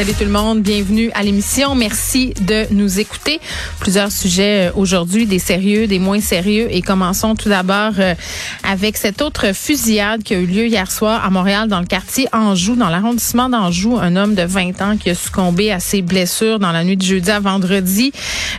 Salut tout le monde, bienvenue à l'émission. Merci de nous écouter. Plusieurs sujets euh, aujourd'hui, des sérieux, des moins sérieux. Et commençons tout d'abord euh, avec cette autre fusillade qui a eu lieu hier soir à Montréal dans le quartier Anjou, dans l'arrondissement d'Anjou. Un homme de 20 ans qui a succombé à ses blessures dans la nuit de jeudi à vendredi.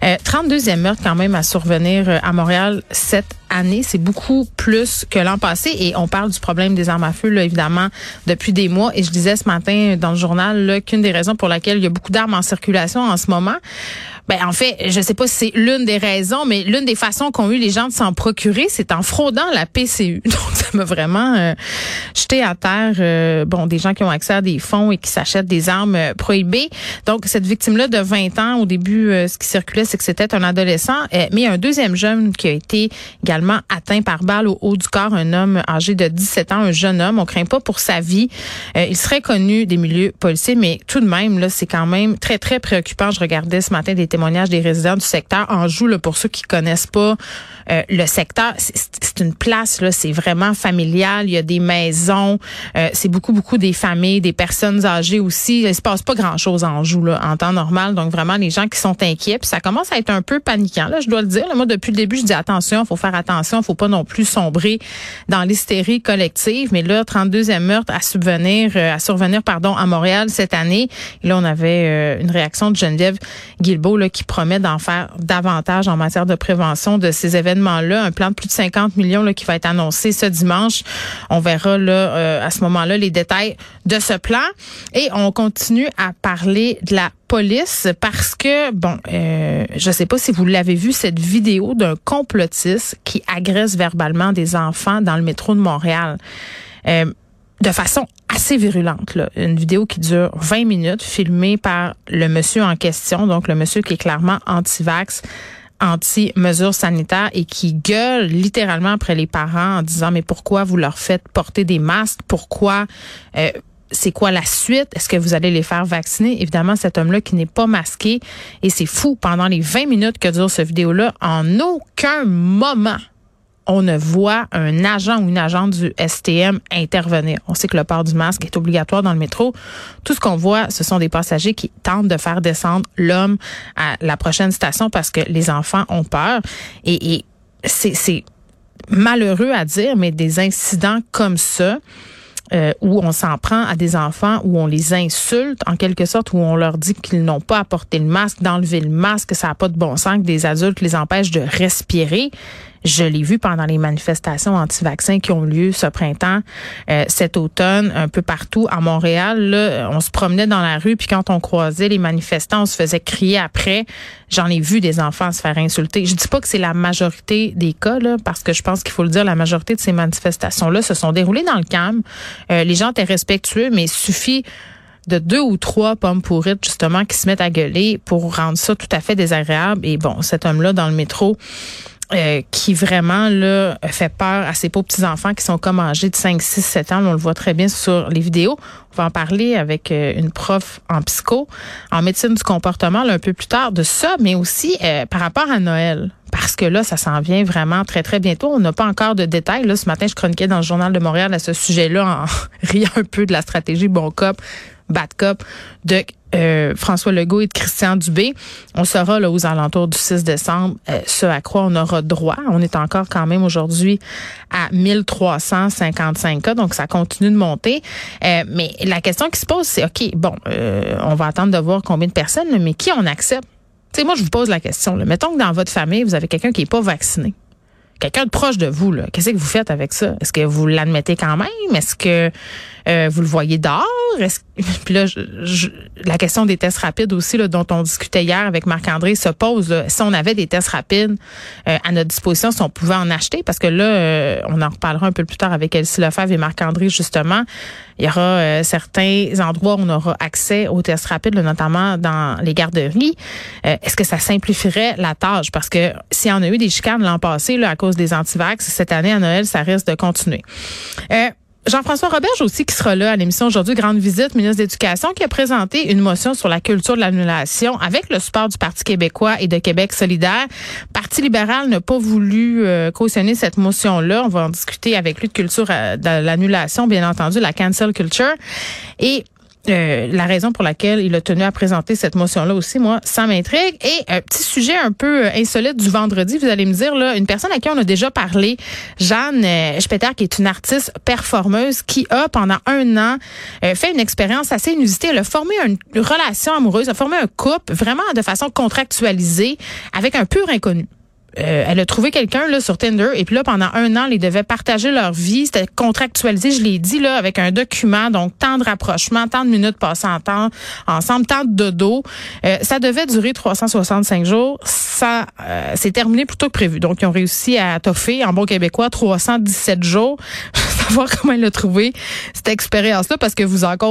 32e euh, meurtre quand même à survenir à Montréal cette C'est beaucoup plus que l'an passé. Et on parle du problème des armes à feu, là, évidemment, depuis des mois. Et je disais ce matin dans le journal qu'une des raisons pour laquelle il y a beaucoup d'armes en circulation en ce moment, ben, en fait, je sais pas si c'est l'une des raisons, mais l'une des façons qu'ont eu les gens de s'en procurer, c'est en fraudant la PCU. Donc, ça m'a vraiment euh, jeté à terre, euh, bon, des gens qui ont accès à des fonds et qui s'achètent des armes euh, prohibées. Donc, cette victime-là de 20 ans, au début, ce qui circulait, c'est que c'était un adolescent, mais un deuxième jeune qui a été également atteint par balle au haut du corps, un homme âgé de 17 ans, un jeune homme. On craint pas pour sa vie. il serait connu des milieux policiers, mais tout de même, là, c'est quand même très, très préoccupant. Je regardais ce matin des témoignages des résidents du secteur. Anjou, là, pour ceux qui connaissent pas euh, le secteur, c'est une place, là, c'est vraiment familial. Il y a des maisons, euh, c'est beaucoup, beaucoup des familles, des personnes âgées aussi. Il se passe pas grand-chose en Anjou, là, en temps normal. Donc, vraiment, les gens qui sont inquiets. Puis ça commence à être un peu paniquant, là, je dois le dire. moi, depuis le début, je dis attention, faut faire attention, faut pas non plus sombrer dans l'hystérie collective. Mais là, 32e meurtre à subvenir, euh, à survenir, pardon, à Montréal cette année. Et là, on avait une réaction de Geneviève Guilbeault, qui promet d'en faire davantage en matière de prévention de ces événements-là. Un plan de plus de 50 millions là, qui va être annoncé ce dimanche. On verra là euh, à ce moment-là les détails de ce plan. Et on continue à parler de la police parce que bon, euh, je sais pas si vous l'avez vu cette vidéo d'un complotiste qui agresse verbalement des enfants dans le métro de Montréal. Euh, de façon assez virulente. Là. Une vidéo qui dure 20 minutes, filmée par le monsieur en question, donc le monsieur qui est clairement anti-vax anti-mesures sanitaires et qui gueule littéralement après les parents en disant mais pourquoi vous leur faites porter des masques? Pourquoi euh, c'est quoi la suite? Est-ce que vous allez les faire vacciner? Évidemment, cet homme-là qui n'est pas masqué. Et c'est fou, pendant les 20 minutes que dure ce vidéo-là, en aucun moment, on ne voit un agent ou une agente du STM intervenir. On sait que le port du masque est obligatoire dans le métro. Tout ce qu'on voit, ce sont des passagers qui tentent de faire descendre l'homme à la prochaine station parce que les enfants ont peur. Et, c'est malheureux à dire, mais des incidents comme ça, euh, où on s'en prend à des enfants, où on les insulte en quelque sorte, où on leur dit qu'ils n'ont pas porter le masque, d'enlever le masque, ça n'a pas de bon sens, que des adultes les empêchent de respirer. Je l'ai vu pendant les manifestations anti-vaccins qui ont lieu ce printemps, euh, cet automne, un peu partout à Montréal. On se promenait dans la rue, puis quand on croisait les manifestants, on se faisait crier après. J'en ai vu des enfants se faire insulter. Je dis pas que c'est la majorité des cas, parce que je pense qu'il faut le dire, la majorité de ces manifestations-là se sont déroulées dans le calme. Euh, les gens étaient respectueux, mais il suffit de deux ou trois pommes pourrites, justement, qui se mettent à gueuler pour rendre ça tout à fait désagréable. Et bon, cet homme-là, dans le métro, euh, qui vraiment là fait peur à ces pauvres petits enfants qui sont comme âgés de 5 6 7 ans, on le voit très bien sur les vidéos. On va en parler avec euh, une prof en psycho, en médecine du comportement un peu plus tard de ça, mais aussi euh, par rapport à Noël parce que là, ça s'en vient vraiment très, très bientôt. On n'a pas encore de détails. Là, ce matin, je chroniquais dans le Journal de Montréal à ce sujet-là en riant un peu de la stratégie bon cop, bad cop de euh, François Legault et de Christian Dubé. On sera là aux alentours du 6 décembre euh, ce à quoi on aura droit. On est encore quand même aujourd'hui à 1355 cas, donc ça continue de monter. Euh, mais la question qui se pose, c'est OK, bon, on va attendre de voir combien de personnes, mais qui on accepte? Sais, moi, je vous pose la question. Là. Mettons que dans votre famille, vous avez quelqu'un qui n'est pas vacciné quelqu'un de proche de vous, qu'est-ce que vous faites avec ça? Est-ce que vous l'admettez quand même? Est-ce que euh, vous le voyez dehors? Puis là, la question des tests rapides aussi, là, dont on discutait hier avec Marc-André, se pose. Si on avait des tests rapides euh, à notre disposition, si on pouvait en acheter, parce que là, euh, on en reparlera un peu plus tard avec Elsie Lefebvre et Marc-André, justement. Il y aura certains endroits où on aura accès aux tests rapides, notamment dans les garderies. Est-ce que ça simplifierait la tâche? Parce que s'il y en a eu des chicanes l'an passé là, à cause des antivax, cette année à Noël, ça risque de continuer. Jean-François Roberge aussi qui sera là à l'émission aujourd'hui, grande visite, ministre de l'Éducation, qui a présenté une motion sur la culture de l'annulation avec le support du Parti québécois et de Québec solidaire. Parti libéral n'a pas voulu euh, cautionner cette motion-là. On va en discuter avec lui de culture euh, de l'annulation, bien entendu, la cancel culture. Et euh, la raison pour laquelle il a tenu à présenter cette motion-là aussi, moi, ça m'intrigue. Et un petit sujet un peu euh, insolite du vendredi, vous allez me dire, là, une personne à qui on a déjà parlé, Jeanne euh, qui est une artiste performeuse, qui a, pendant un an, euh, fait une expérience assez inusitée. Elle a formé une relation amoureuse, a formé un couple vraiment de façon contractualisée avec un pur inconnu. Euh, elle a trouvé quelqu'un là sur Tinder et puis là pendant un an, ils devaient partager leur vie. C'était contractualisé, je l'ai dit là, avec un document, donc tant de rapprochements, tant de minutes passées en temps ensemble, tant de dodo. Euh, ça devait durer 365 jours. Ça euh, s'est terminé plus tôt que prévu. Donc ils ont réussi à toffer en bon québécois 317 jours. Je veux savoir comment elle a trouvé cette expérience-là parce que vous encore